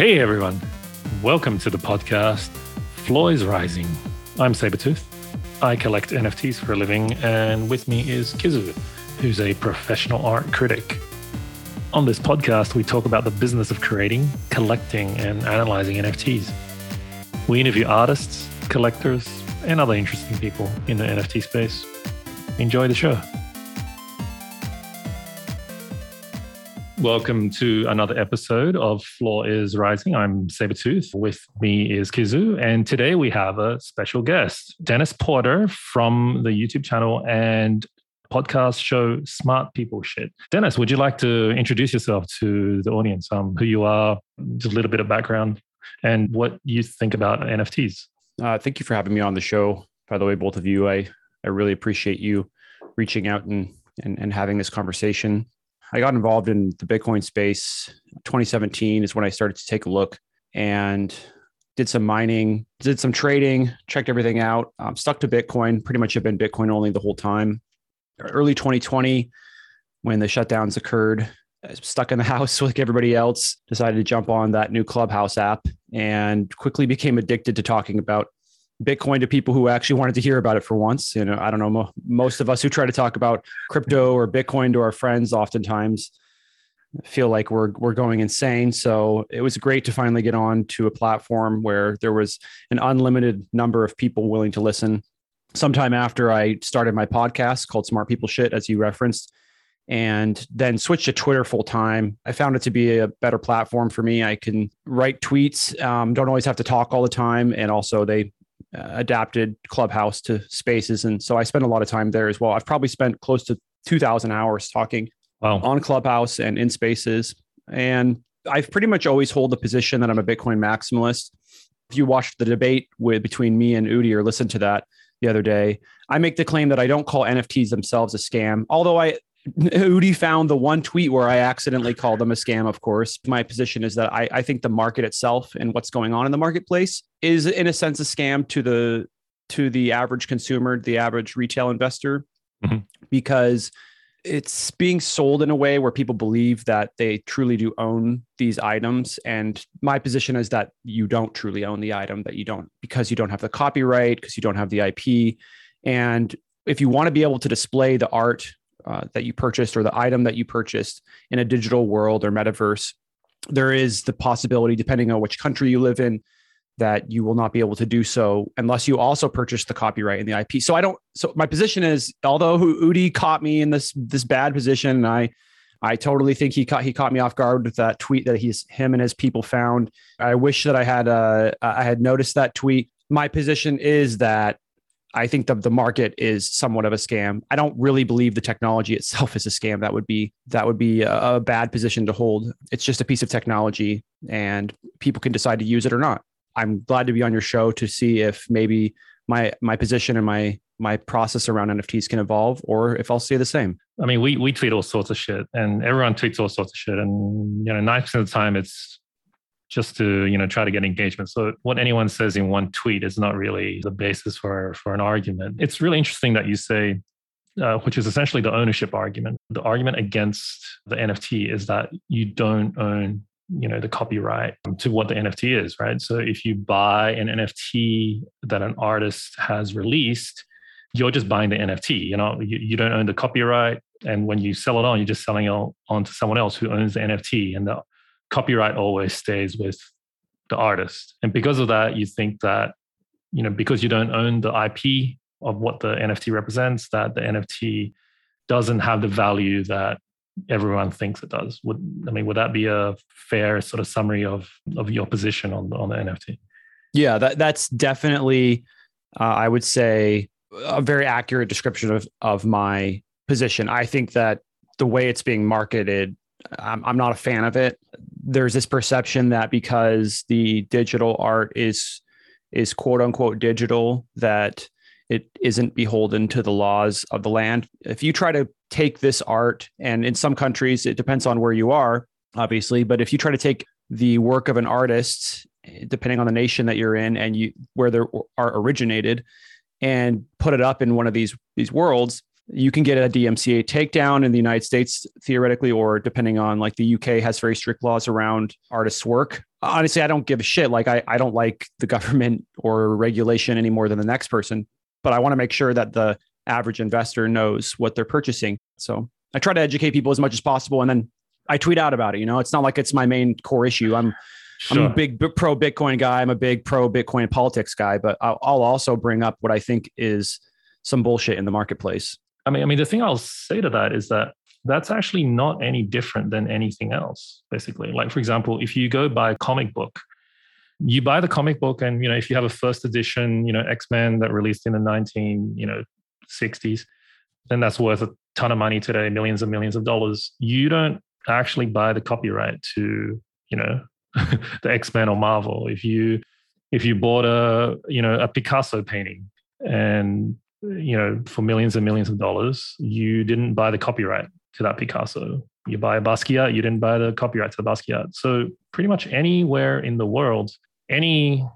Hey everyone, welcome to the podcast Floor is Rising. I'm Sabertooth. I collect NFTs for a living, and with me is Kizu, who's a professional art critic. On this podcast, we talk about the business of creating, collecting, and analyzing NFTs. We interview artists, collectors, and other interesting people in the NFT space. Enjoy the show. Welcome to another episode of Floor is Rising. I'm Sabertooth. With me is Kizu. And today we have a special guest, Dennis Porter from the YouTube channel and podcast show Smart People Shit. Dennis, would you like to introduce yourself to the audience? Um, who you are, just a little bit of background, and what you think about NFTs? Uh, thank you for having me on the show. By the way, both of you, I I really appreciate you reaching out and and, and having this conversation. I got involved in the Bitcoin space. 2017 is when I started to take a look and did some mining, did some trading, checked everything out. Um, stuck to Bitcoin. Pretty much have been Bitcoin only the whole time. Early 2020, when the shutdowns occurred, stuck in the house like everybody else. Decided to jump on that new Clubhouse app and quickly became addicted to talking about Bitcoin to people who actually wanted to hear about it for once. You know, I don't know, mo- most of us who try to talk about crypto or Bitcoin to our friends oftentimes feel like we're we're going insane. So it was great to finally get on to a platform where there was an unlimited number of people willing to listen. Sometime after I started my podcast called Smart People Shit, as you referenced, and then switched to Twitter full time. I found it to be a better platform for me. I can write tweets, um, don't always have to talk all the time, and also they Uh, adapted Clubhouse to Spaces, and so I spent a lot of time there as well. I've probably spent close to two thousand hours talking Wow. on Clubhouse and in Spaces, and I've pretty much always hold the position that I'm a Bitcoin maximalist. If you watched the debate with between me and Udi or listened to that the other day, I make the claim that I don't call NFTs themselves a scam, although I Udi found the one tweet where I accidentally called them a scam, of course. My position is that I, I think the market itself and what's going on in the marketplace is in a sense a scam to the to the average consumer, the average retail investor, Mhm. because it's being sold in a way where people believe that they truly do own these items. And my position is that you don't truly own the item, that you don't because you don't have the copyright, because you don't have the IP. And if you want to be able to display the art uh, that you purchased or the item that you purchased in a digital world or metaverse, there is the possibility, depending on which country you live in, that you will not be able to do so unless you also purchase the copyright and the IP. So I don't. So my position is, although Udi caught me in this this bad position, and I I totally think he caught he caught me off guard with that tweet that he's him and his people found. I wish that I had uh I had noticed that tweet. My position is that I think the, the market is somewhat of a scam. I don't really believe the technology itself is a scam. That would be that would be a, a bad position to hold. It's just a piece of technology, and people can decide to use it or not. I'm glad to be on your show to see if maybe my my position and my my process around NFTs can evolve, or if I'll stay the same. I mean, we we tweet all sorts of shit, and everyone tweets all sorts of shit, and you know, ninety percent of the time, it's just to you know try to get engagement. So what anyone says in one tweet is not really the basis for for an argument. It's really interesting that you say. Uh, which is essentially the ownership argument. The argument against the NFT is that you don't own, you know, the copyright to what the NFT is, right? So if you buy an NFT that an artist has released, you're just buying the NFT. You know, you, you don't own the copyright, and when you sell it on, you're just selling it on to someone else who owns the NFT, and the copyright always stays with the artist. And because of that, you think that you know because you don't own the IP of what the NFT represents, that the NFT doesn't have the value that everyone thinks it does. Would I mean would that be a fair sort of summary of of your position on on the NFT? Yeah, that that's definitely, uh, I would say, a very accurate description of of my position. I think that the way it's being marketed, I'm, I'm not a fan of it. There's this perception that because the digital art is is quote unquote digital, that it isn't beholden to the laws of the land. If you try to take this art, and in some countries, it depends on where you are, obviously, but if you try to take the work of an artist, depending on the nation that you're in and you where their art originated, and put it up in one of these these worlds, you can get a DMCA takedown in the United States theoretically, or depending on like the UK has very strict laws around artists' work. honestly, I don't give a shit. Like I, I don't like the government or regulation any more than the next person, but I want to make sure that the average investor knows what they're purchasing. So I try to educate people as much as possible. And then I tweet out about it. You know, it's not like it's my main core issue. I'm, sure. I'm a big pro Bitcoin guy. I'm a big pro Bitcoin politics guy, but I'll, I'll also bring up what I think is some bullshit in the marketplace. I mean, I mean, the thing I'll say to that is that that's actually not any different than anything else basically. Like for example if you go buy a comic book you buy the comic book and you know if you have a first edition you know x-men that released in the 19 you know 60s then that's worth a ton of money today millions and millions of dollars. You don't actually buy the copyright to you know the x-men or marvel. If you if you bought a you know a picasso painting and you know for millions and millions of dollars you didn't buy the copyright to that Picasso. You buy a Basquiat, you didn't buy the copyright to the Basquiat. So pretty much anywhere in the world, any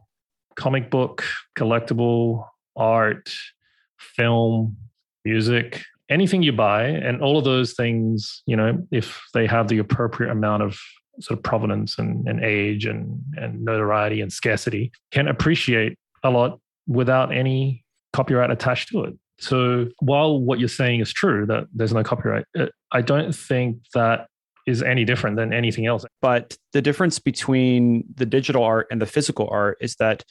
comic book, collectible, art, film, music, anything you buy, and all of those things, you know, if they have the appropriate amount of sort of provenance and, and age and, and notoriety and scarcity, can appreciate a lot without any copyright attached to it. So while what you're saying is true that there's no copyright, uh, I don't think that is any different than anything else. But the difference between the digital art and the physical art is that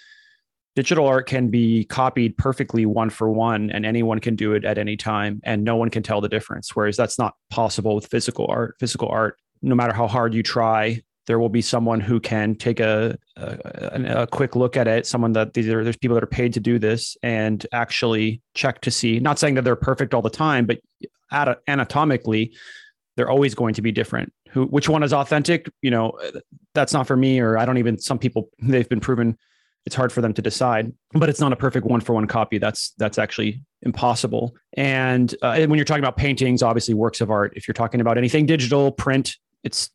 digital art can be copied perfectly one for one and anyone can do it at any time and no one can tell the difference whereas that's not possible with physical art physical art no matter how hard you try there will be someone who can take a, a, a quick look at it someone that these are, there's people that are paid to do this and actually check to see not saying that they're perfect all the time but anatomically they're always going to be different. Who which one is authentic? You know that's not for me or i don't even some people they've been proven it's hard for them to decide but it's not a perfect one for one copy. That's that's actually impossible. And, uh, and when you're talking about paintings obviously works of art. If you're talking about anything digital print it's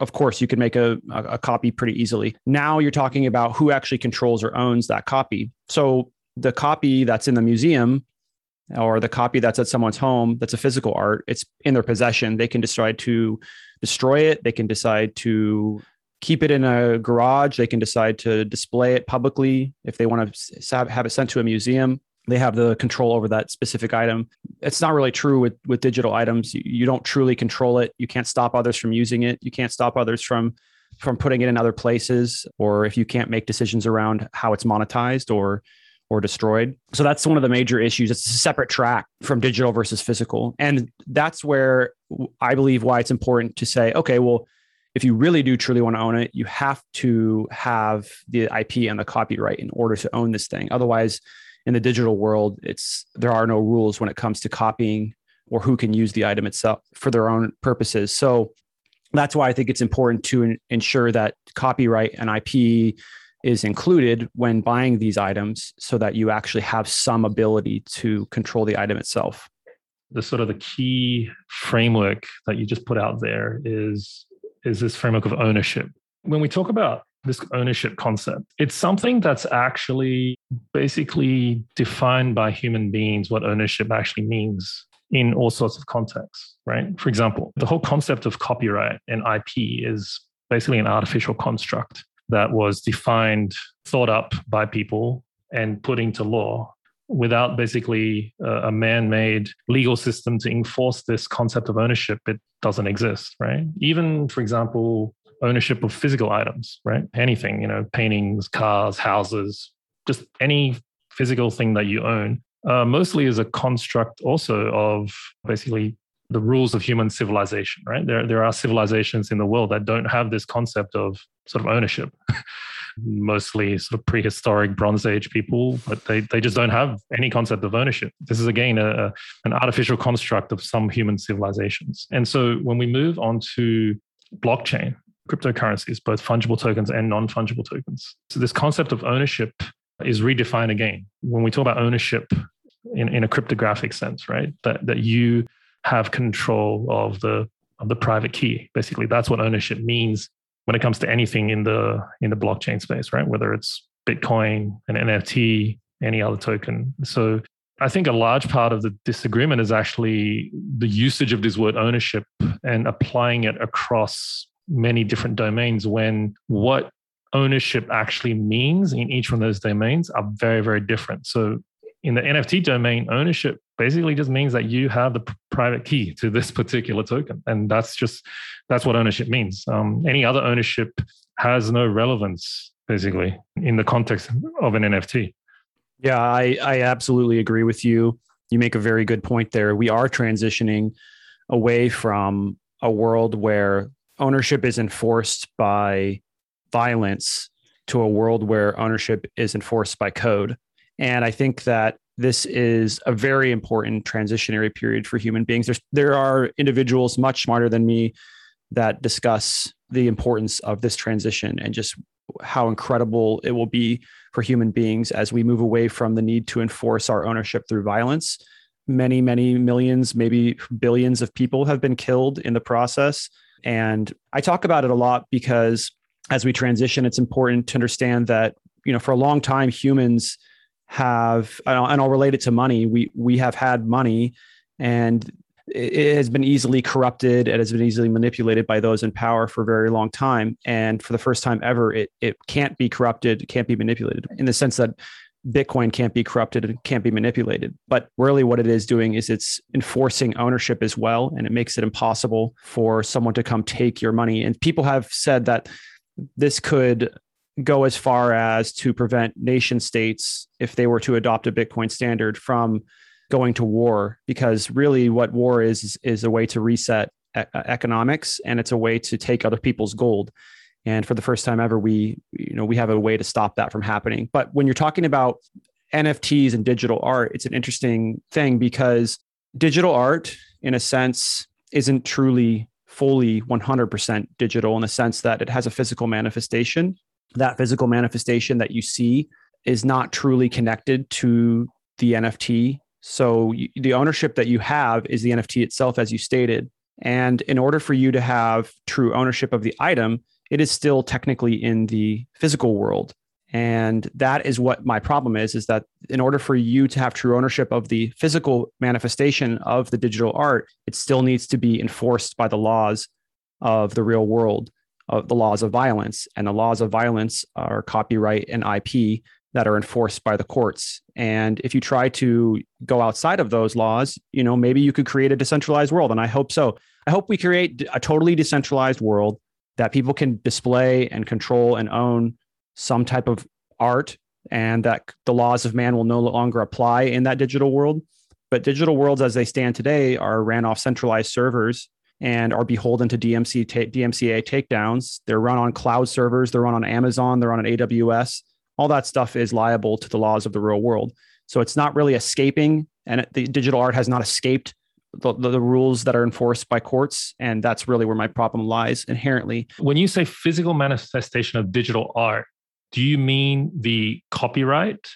of course you can make a, a copy pretty easily. Now you're talking about who actually controls or owns that copy. So the copy that's in the museum or the copy that's at someone's home that's a physical art it's in their possession. They can decide to destroy it. They can decide to keep it in a garage. They can decide to display it publicly if they want to have it sent to a museum. They have the control over that specific item. It's not really true with with digital items. You, you, don't truly control it. You can't stop others from using it. You can't stop others from from putting it in other places or if you can't make decisions around how it's monetized or or destroyed. So that's one of the major issues. It's a separate track from digital versus physical. And that's where I believe why it's important to say, okay, well, if you really do truly want to own it, you have to have the IP and the copyright in order to own this thing. Otherwise, in the digital world, it's there are no rules when it comes to copying or who can use the item itself for their own purposes. So that's why I think it's important to ensure that copyright and IP is included when buying these items so that you actually have some ability to control the item itself. The sort of the key framework that you just put out there is is this framework of ownership. When we talk about this ownership concept. It's something that's actually basically defined by human beings what ownership actually means in all sorts of contexts, right? For example, the whole concept of copyright and IP is basically an artificial construct that was defined, thought up by people, and put into law without basically a man made legal system to enforce this concept of ownership. It doesn't exist, right? Even, for example, ownership of physical items, right? Anything, you know, paintings, cars, houses, just any physical thing that you own, uh, mostly is a construct also of basically the rules of human civilization, right? There, there are civilizations in the world that don't have this concept of sort of ownership. mostly sort of prehistoric bronze age people but they, they just don't have any concept of ownership this is again a, an artificial construct of some human civilizations and so when we move on to blockchain cryptocurrencies, both fungible tokens and non fungible tokens. So, this concept of ownership is redefined again. When we talk about ownership in, in a cryptographic sense, right? That, that you have control of the of the private key. Basically, that's what ownership means when it comes to anything in the in the blockchain space, right? Whether it's Bitcoin, an NFT, any other token. So I think a large part of the disagreement is actually the usage of this word ownership and applying it across many different domains when what ownership actually means in each one of those domains are very, very different. So in the NFT domain, ownership basically just means that you have the p- private key to this particular token, and that's just that's what ownership means. Um, any other ownership has no relevance, basically, in the context of an NFT. Yeah, I, I absolutely agree with you. You make a very good point there. We are transitioning away from a world where ownership is enforced by violence to a world where ownership is enforced by code. And I think that this is a very important transitionary period for human beings. There's, there are individuals much smarter than me that discuss the importance of this transition and just how incredible it will be for human beings as we move away from the need to enforce our ownership through violence. Many, many millions, maybe billions of people have been killed in the process. And I talk about it a lot because as we transition, it's important to understand that, you know, for a long time, humans have, and I'll relate it to money. We we have had money, and it has been easily corrupted. It has been easily manipulated by those in power for a very long time. And for the first time ever, it it can't be corrupted, it can't be manipulated in the sense that Bitcoin can't be corrupted and can't be manipulated. But really, what it is doing is it's enforcing ownership as well. And it makes it impossible for someone to come take your money. And people have said that this could go as far as to prevent nation states, if they were to adopt a Bitcoin standard, from going to war. Because really, what war is, is, a way to reset economics and it's a way to take other people's gold. And for the first time ever, we, you know, we have a way to stop that from happening. But when you're talking about NFTs and digital art, it's an interesting thing because digital art, in a sense, isn't truly fully 100% digital in the sense that it has a physical manifestation. That physical manifestation that you see is not truly connected to the NFT. So you, the ownership that you have is the NFT itself, as you stated. And in order for you to have true ownership of the item, it is still technically in the physical world. And that is what my problem is, is that in order for you to have true ownership of the physical manifestation of the digital art, it still needs to be enforced by the laws of the real world, of the laws of violence. And the laws of violence are copyright and IP that are enforced by the courts. And if you try to go outside of those laws, you know, maybe you could create a decentralized world. And I hope so. I hope we create a totally decentralized world that people can display and control and own some type of art and that the laws of man will no longer apply in that digital world. But digital worlds as they stand today are ran off centralized servers and are beholden to DMC ta- DMCA takedowns. They're run on cloud servers, they're run on Amazon, they're on AWS. All that stuff is liable to the laws of the real world. So it's not really escaping, and the digital art has not escaped the, the, the, rules that are enforced by courts. And that's really where my problem lies inherently. When you say physical manifestation of digital art, do you mean the copyright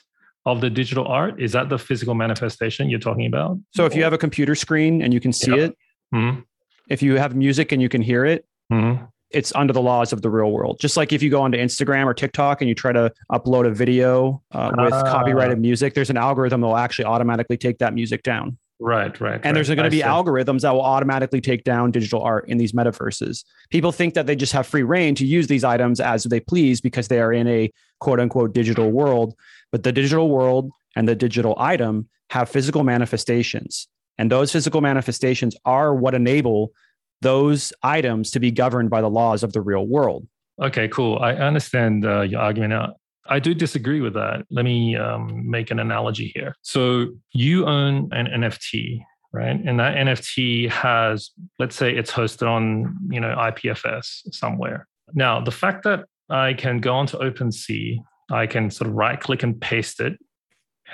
of the digital art? Is that the physical manifestation you're talking about? So if you have a computer screen and you can see it, mm-hmm. if you have music and you can hear it, mm-hmm. it's under the laws of the real world. Just like if you go onto Instagram or TikTok and you try to upload a video uh, with uh, copyrighted music, there's an algorithm that will actually automatically take that music down. Right, right. And right. there's going to be algorithms that will automatically take down digital art in these metaverses. People think that they just have free rein to use these items as they please because they are in a quote unquote digital world. But the digital world and the digital item have physical manifestations. And those physical manifestations are what enable those items to be governed by the laws of the real world. Okay, cool. I understand uh, your argument now. I do disagree with that. Let me um, make an analogy here. So you own an NFT, right? And that NFT has, let's say, it's hosted on you know IPFS somewhere. Now, the fact that I can go onto OpenSea, I can sort of right click and paste it,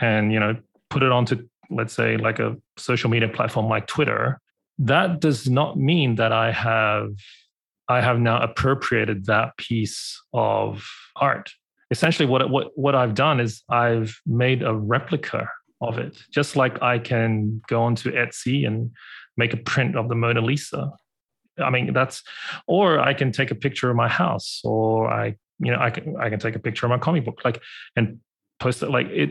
and you know put it onto let's say like a social media platform like Twitter. That does not mean that I have I have now appropriated that piece of art essentially what what what I've done is I've made a replica of it, just like I can go onto Etsy and make a print of the Mona Lisa. I mean, that's, or I can take a picture of my house, or I, you know, I can I can take a picture of my comic book, like, and post it. Like it,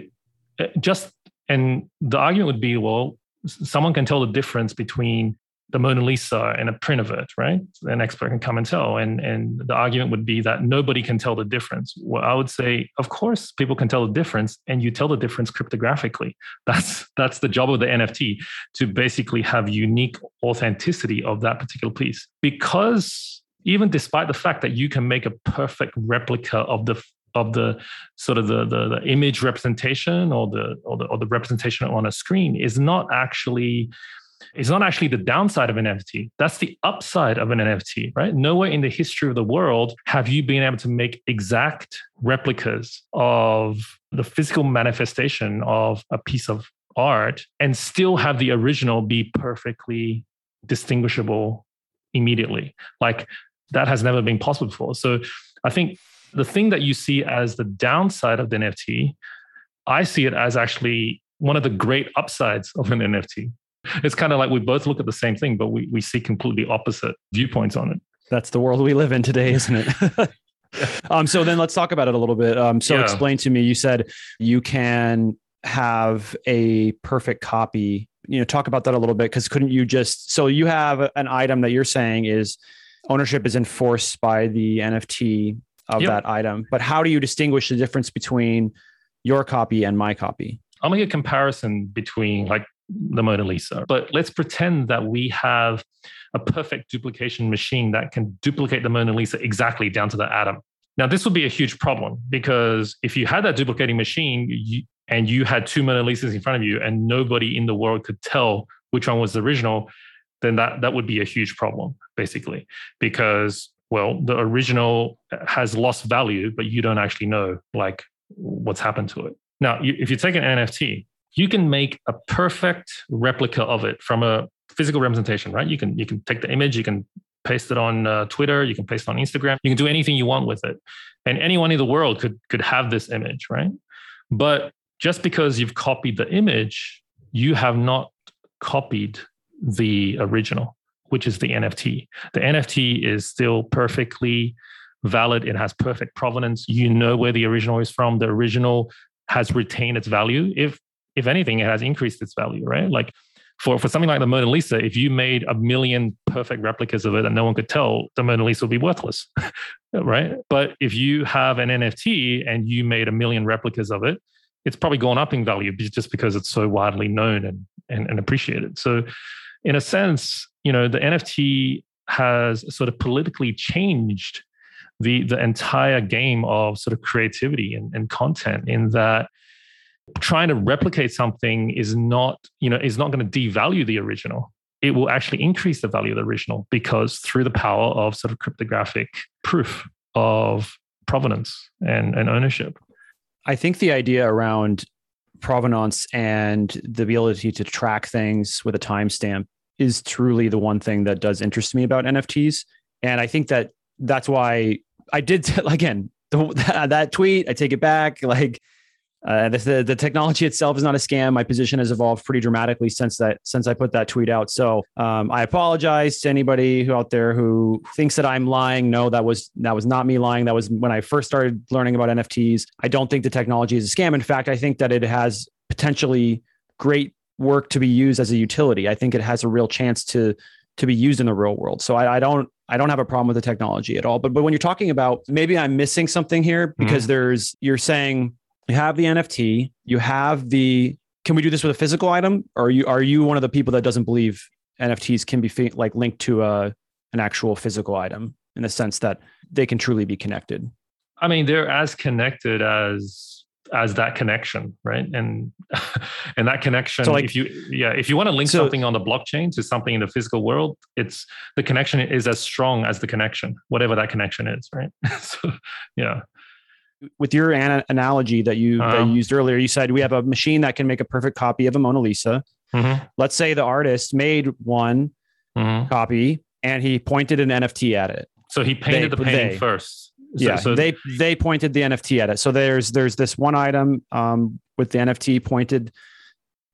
it just, and the argument would be, well, someone can tell the difference between the Mona Lisa and a print of it, right? An expert can come and tell. And, and the argument would be that nobody can tell the difference. Well, I would say, of course, people can tell the difference, and you tell the difference cryptographically. That's that's the job of the NFT to basically have unique authenticity of that particular piece. Because even despite the fact that you can make a perfect replica of the of the sort of the, the, the image representation or the, or the or the representation on a screen is not actually is not actually the downside of an NFT. That's the upside of an NFT, right? Nowhere in the history of the world have you been able to make exact replicas of the physical manifestation of a piece of art and still have the original be perfectly distinguishable immediately. Like that has never been possible before. So I think the thing that you see as the downside of the NFT, I see it as actually one of the great upsides of an NFT. It's kind of like we both look at the same thing, but we, we see completely opposite viewpoints on it. That's the world we live in today, isn't it? um, so then let's talk about it a little bit. Um, so yeah. explain to me, you said you can have a perfect copy. You know, talk about that a little bit because couldn't you just so you have an item that you're saying is ownership is enforced by the NFT of yep. that item. But how do you distinguish the difference between your copy and my copy? I'll make a comparison between like the Mona Lisa, but let's pretend that we have a perfect duplication machine that can duplicate the Mona Lisa exactly down to the atom. Now, this would be a huge problem because if you had that duplicating machine you, and you had two Mona Lisas in front of you and nobody in the world could tell which one was the original, then that, that would be a huge problem, basically, because well, the original has lost value, but you don't actually know like what's happened to it. Now, you, if you take an NFT, you can make a perfect replica of it from a physical representation, right? You can you can take the image, you can paste it on uh, Twitter, you can paste it on Instagram, you can do anything you want with it, and anyone in the world could could have this image, right? But just because you've copied the image, you have not copied the original which is the NFT. The NFT is still perfectly valid. It has perfect provenance. You know where the original is from. The original has retained its value. If if anything, it has increased its value, right? Like for, for something like the Mona Lisa, if you made a million perfect replicas of it and no one could tell, the Mona Lisa would be worthless, right? But if you have an NFT and you made a million replicas of it, it's probably gone up in value just because it's so widely known and, and, and appreciated. So, in a sense, you know, the NFT has sort of politically changed the the entire game of sort of creativity and, and content in that trying to replicate something is not, you know, is not going to devalue the original. It will actually increase the value of the original because through the power of sort of cryptographic proof of provenance and, and ownership. I think the idea around provenance and the ability to track things with a timestamp is truly the one thing that does interest me about NFTs. And I think that that's why I did, again, the, that tweet, I take it back. Like, uh, the, the technology itself is not a scam. My position has evolved pretty dramatically since that since I put that tweet out. So um, I apologize to anybody who out there who thinks that I'm lying. No, that was that was not me lying. That was when I first started learning about NFTs. I don't think the technology is a scam. In fact, I think that it has potentially great work to be used as a utility. I think it has a real chance to to be used in the real world. So I, I don't I don't have a problem with the technology at all. But but when you're talking about maybe I'm missing something here because mm-hmm. there's you're saying you have the NFT, you have the can we do this with a physical item? Or are you are you one of the people that doesn't believe NFTs can be like linked to a an actual physical item in the sense that they can truly be connected? I mean, they're as connected as as that connection right and and that connection so like, if you yeah if you want to link so, something on the blockchain to something in the physical world it's the connection is as strong as the connection whatever that connection is right so yeah with your an- analogy that you, that you uh-huh. used earlier you said we have a machine that can make a perfect copy of a mona lisa mm-hmm. let's say the artist made one mm-hmm. copy and he pointed an nft at it so he painted they, the painting they, first so, yeah, so they they pointed the NFT at it. So there's there's this one item um, with the NFT pointed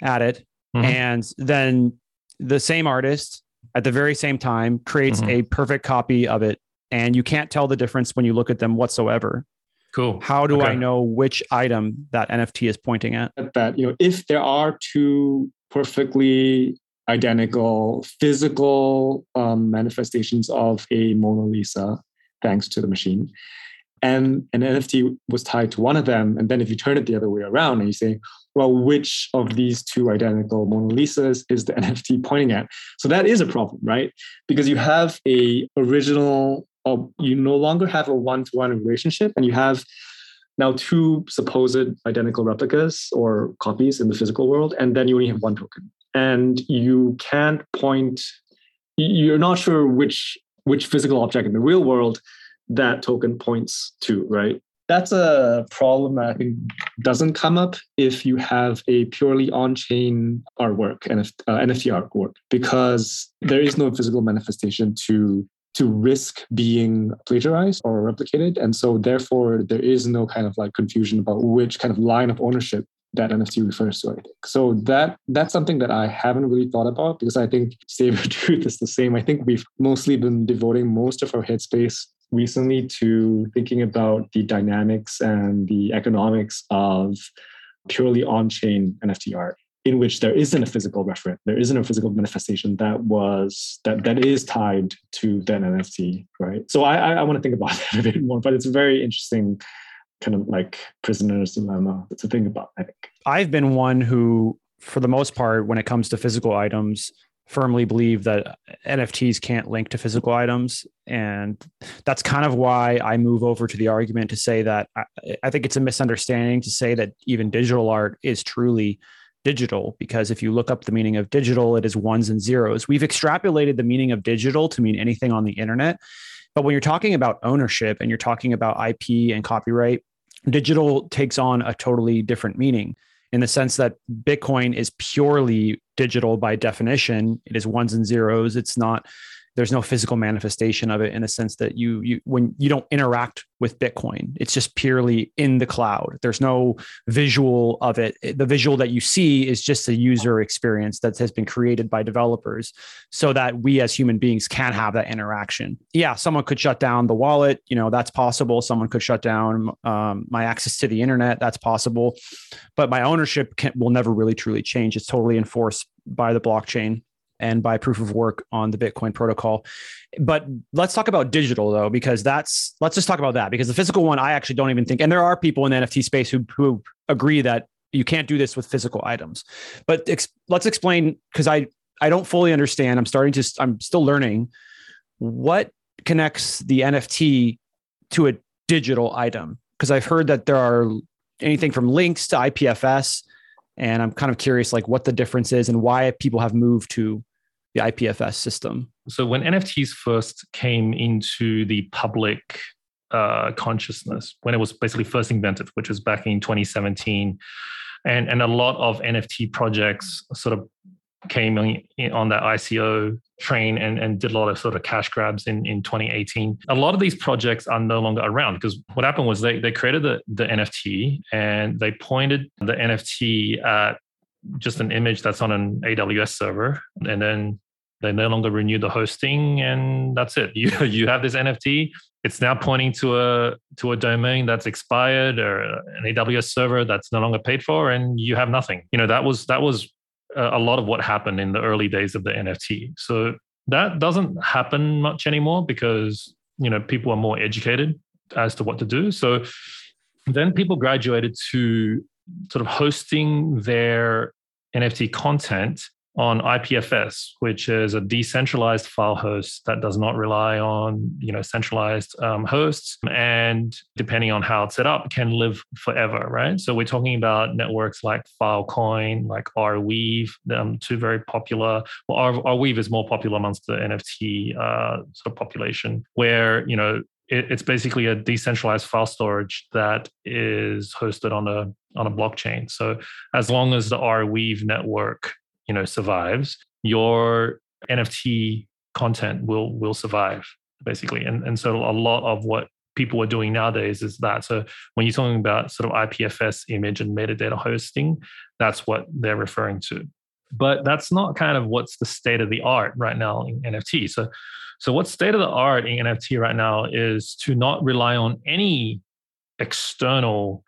at it, mm-hmm. and then the same artist at the very same time creates mm-hmm. a perfect copy of it, and you can't tell the difference when you look at them whatsoever. Cool. How do okay. I know which item that NFT is pointing at? That you know, if there are two perfectly identical physical um, manifestations of a Mona Lisa, thanks to the machine. And an NFT was tied to one of them. And then if you turn it the other way around and you say, well, which of these two identical Mona Lisas is the NFT pointing at? So that is a problem, right? Because you have a original, you no longer have a one-to-one relationship, and you have now two supposed identical replicas or copies in the physical world, and then you only have one token. And you can't point you're not sure which which physical object in the real world that token points to right? That's a problem that i think doesn't come up if you have a purely on-chain artwork and uh, nft artwork because there is no physical manifestation to to risk being plagiarized or replicated and so therefore there is no kind of like confusion about which kind of line of ownership that NFT refers to, I think. So that that's something that I haven't really thought about because I think Saber Truth is the same. I think we've mostly been devoting most of our headspace recently to thinking about the dynamics and the economics of purely on-chain NFT art in which there isn't a physical reference, there isn't a physical manifestation that was that that is tied to that NFT, right? So I I, I want to think about that a bit more, but it's a very interesting kind of like prisoner's dilemma to think about, I think. I've been one who, for the most part, when it comes to physical items, firmly believe that NFTs can't link to physical items. And that's kind of why I move over to the argument to say that I, I think it's a misunderstanding to say that even digital art is truly digital because if you look up the meaning of digital it is ones and zeros we've extrapolated the meaning of digital to mean anything on the internet but when you're talking about ownership and you're talking about ip and copyright digital takes on a totally different meaning in the sense that Bitcoin is purely digital by definition. It is ones and zeros. It's not there's no physical manifestation of it in the sense that you you when you don't interact with bitcoin it's just purely in the cloud. There's no visual of it. The visual that you see is just a user experience that has been created by developers so that we as human beings can have that interaction. Yeah someone could shut down the wallet. You know that's possible. Someone could shut down um, my access to the internet. That's possible. But my ownership can, will never really truly change. It's totally enforced by the blockchain and by proof of work on the Bitcoin protocol. But let's talk about digital though, because that's let's just talk about that because the physical one, I actually don't even think, and there are people in the NFT space who who agree that you can't do this with physical items. But ex- let's explain because I I don't fully understand. I'm starting to I'm still learning what connects the NFT to a digital item because I've heard that there are anything from links to IPFS and I'm kind of curious like what the difference is and why people have moved to the IPFS system? So when NFTs first came into the public uh, consciousness, when it was basically first invented, which was back in 2017, and and a lot of NFT projects sort of came in, on that ICO train and, and did a lot of sort of cash grabs in, in 2018. A lot of these projects are no longer around because what happened was they, they created the, the NFT and they pointed the NFT at just an image that's on an AWS server, and then they no longer renew the hosting, and that's it. You you have this NFT. It's now pointing to a to a domain that's expired or an AWS server that's no longer paid for, and you have nothing. You know that was that was uh, a lot of what happened in the early days of the NFT. So that doesn't happen much anymore because you know people are more educated as to what to do. So then people graduated to sort of hosting their NFT content on IPFS, which is a decentralized file host that does not rely on you know centralized um, hosts, and depending on how it's set up, can live forever, right? So we're talking about networks like Filecoin, like Arweave, um, two very popular. Well, Arweave is more popular amongst the NFT uh, sort of population, where you know it's basically a decentralized file storage that is hosted on a on a blockchain. So as long as the Arweave network, you know, survives, your NFT content will will survive basically. And and so a lot of what people are doing nowadays is that. So when you're talking about sort of IPFS image and metadata hosting, that's what they're referring to. But that's not kind of what's the state of the art right now in NFT. So so what's state of the art in NFT right now is to not rely on any external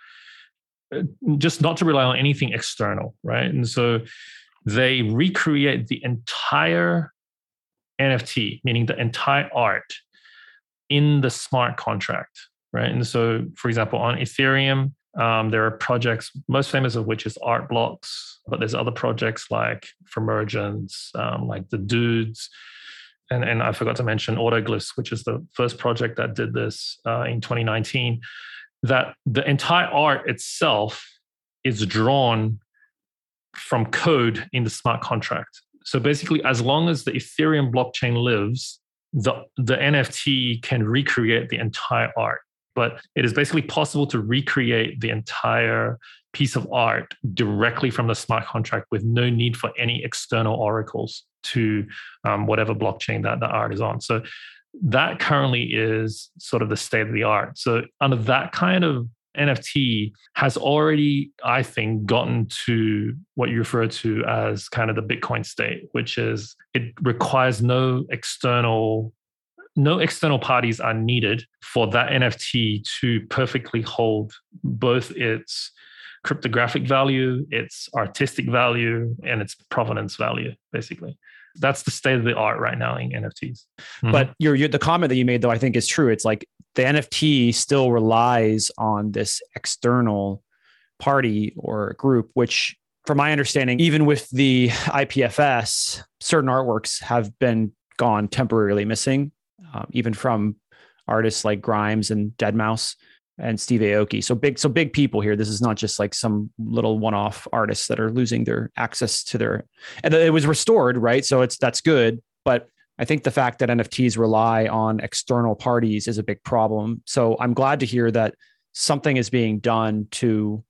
just not to rely on anything external, right? And so they recreate the entire NFT, meaning the entire art, in the smart contract, right? And so, for example, on Ethereum, um, there are projects, most famous of which is Art Blocks, but there's other projects like Formergence, um, like the Dudes, and, and I forgot to mention Autoglyphs, which is the first project that did this uh, in 2019. That the entire art itself is drawn from code in the smart contract. So basically, as long as the Ethereum blockchain lives, the, the NFT can recreate the entire art. But it is basically possible to recreate the entire piece of art directly from the smart contract with no need for any external oracles to um, whatever blockchain that the art is on. So that currently is sort of the state of the art. So under that kind of NFT has already, I think, gotten to what you refer to as kind of the Bitcoin state, which is it requires no external no external parties are needed for that NFT to perfectly hold both its cryptographic value, its artistic value, and its provenance value, basically. That's the state of the art right now in NFTs. Mm-hmm. But your, your the comment that you made though, I think is true. It's like the NFT still relies on this external party or group, which from my understanding, even with the IPFS, certain artworks have been gone temporarily missing, um, even from artists like Grimes and Deadmau5 and Steve Aoki. So big, so big people here. This is not just like some little one-off artists that are losing their access to their. And it was restored, right? So it's that's good, but I think the fact that NFTs rely on external parties is a big problem. So I'm glad to hear that something is being done to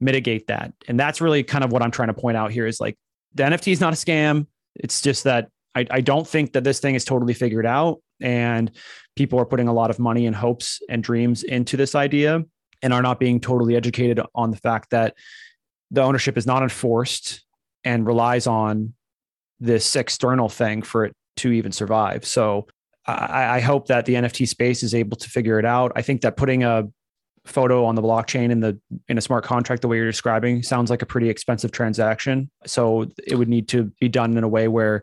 mitigate that. And that's really kind of what I'm trying to point out here is like the NFT is not a scam. It's just that I, I don't think that this thing is totally figured out. And people are putting a lot of money and hopes and dreams into this idea and are not being totally educated on the fact that the ownership is not enforced and relies on this external thing for it to even survive. So I, I, hope that the NFT space is able to figure it out. I think that putting a photo on the blockchain in the in a smart contract the way you're describing sounds like a pretty expensive transaction. So it would need to be done in a way where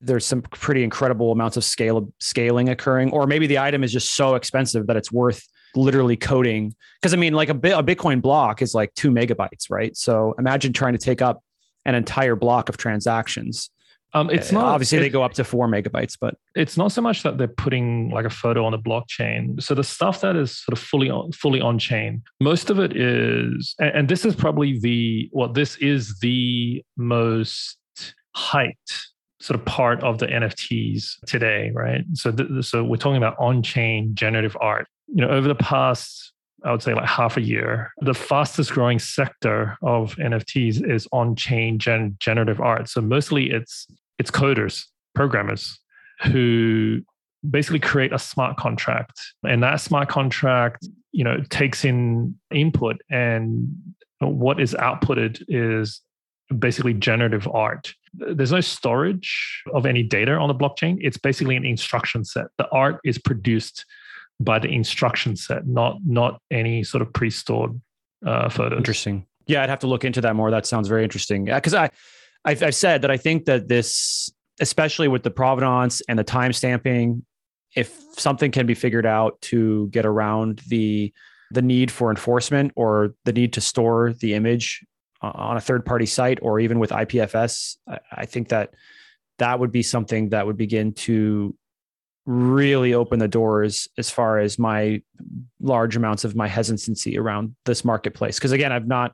there's some pretty incredible amounts of scale scaling occurring, or maybe the item is just so expensive that it's worth literally coding. Because I mean, like a, a Bitcoin block is like two megabytes, right? So imagine trying to take up an entire block of transactions. Um, it's not obviously it, they go up to four megabytes, but it's not so much that they're putting like a photo on the blockchain. So the stuff that is sort of fully on, fully on chain, most of it is, and, and this is probably the what well, this is the most hyped sort of part of the NFTs today, right? So, th- so we're talking about on-chain generative art. You know, over the past, I would say like half a year, the fastest growing sector of NFTs is on-chain gen- generative art. So mostly it's it's coders, programmers who basically create a smart contract, and that smart contract, you know, takes in input and what is outputted is basically generative art there's no storage of any data on the blockchain. It's basically an instruction set. The art is produced by the instruction set, not not any sort of pre-stored uh, photos. Interesting. Yeah, I'd have to look into that more. That sounds very interesting. Because I, I've, I've said that I think that this, especially with the provenance and the time stamping, if something can be figured out to get around the the need for enforcement or the need to store the image on a third party site or even with IPFS, I think that that would be something that would begin to really open the doors as far as my large amounts of my hesitancy around this marketplace. Because again, I've not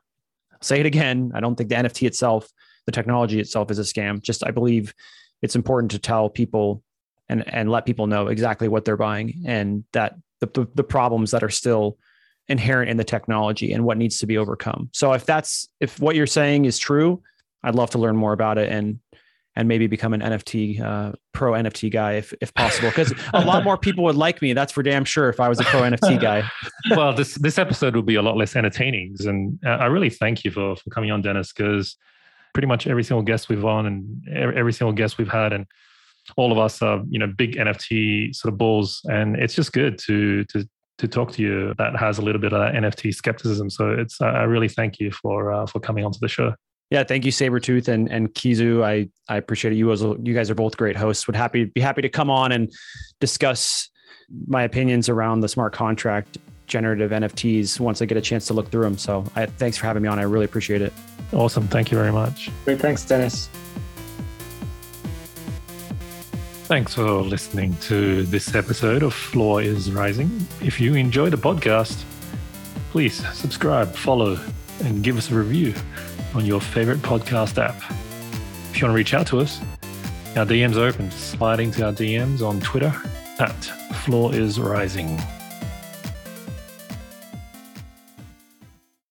say it again. I don't think the NFT itself, the technology itself is a scam. Just I believe it's important to tell people and and let people know exactly what they're buying and that the, the, the problems that are still inherent in the technology and what needs to be overcome. So if that's if what you're saying is true, I'd love to learn more about it and and maybe become an NFT uh, pro NFT guy if if possible because a lot more people would like me. That's for damn sure. If I was a pro NFT guy. well, this this episode will be a lot less entertaining, and uh, I really thank you for for coming on, Dennis, because pretty much every single guest we've on and every single guest we've had and all of us are you know big NFT sort of bulls, and it's just good to to to talk to you that has a little bit of NFT skepticism. So it's I really thank you for uh, for coming onto the show. Yeah, thank you, Sabertooth and and Kizu. I I appreciate it. You as you guys are both great hosts. Would happy be happy to come on and discuss my opinions around the smart contract generative NFTs once I get a chance to look through them. So I, thanks for having me on. I really appreciate it. Awesome. Thank you very much. Great. Thanks, Dennis. Thanks for listening to this episode of Floor is Rising. If you enjoy the podcast, please subscribe, follow, and give us a review on your favorite podcast app. If you want to reach out to us, our DM's open. Slide into our DMs on Twitter at Floor is Rising.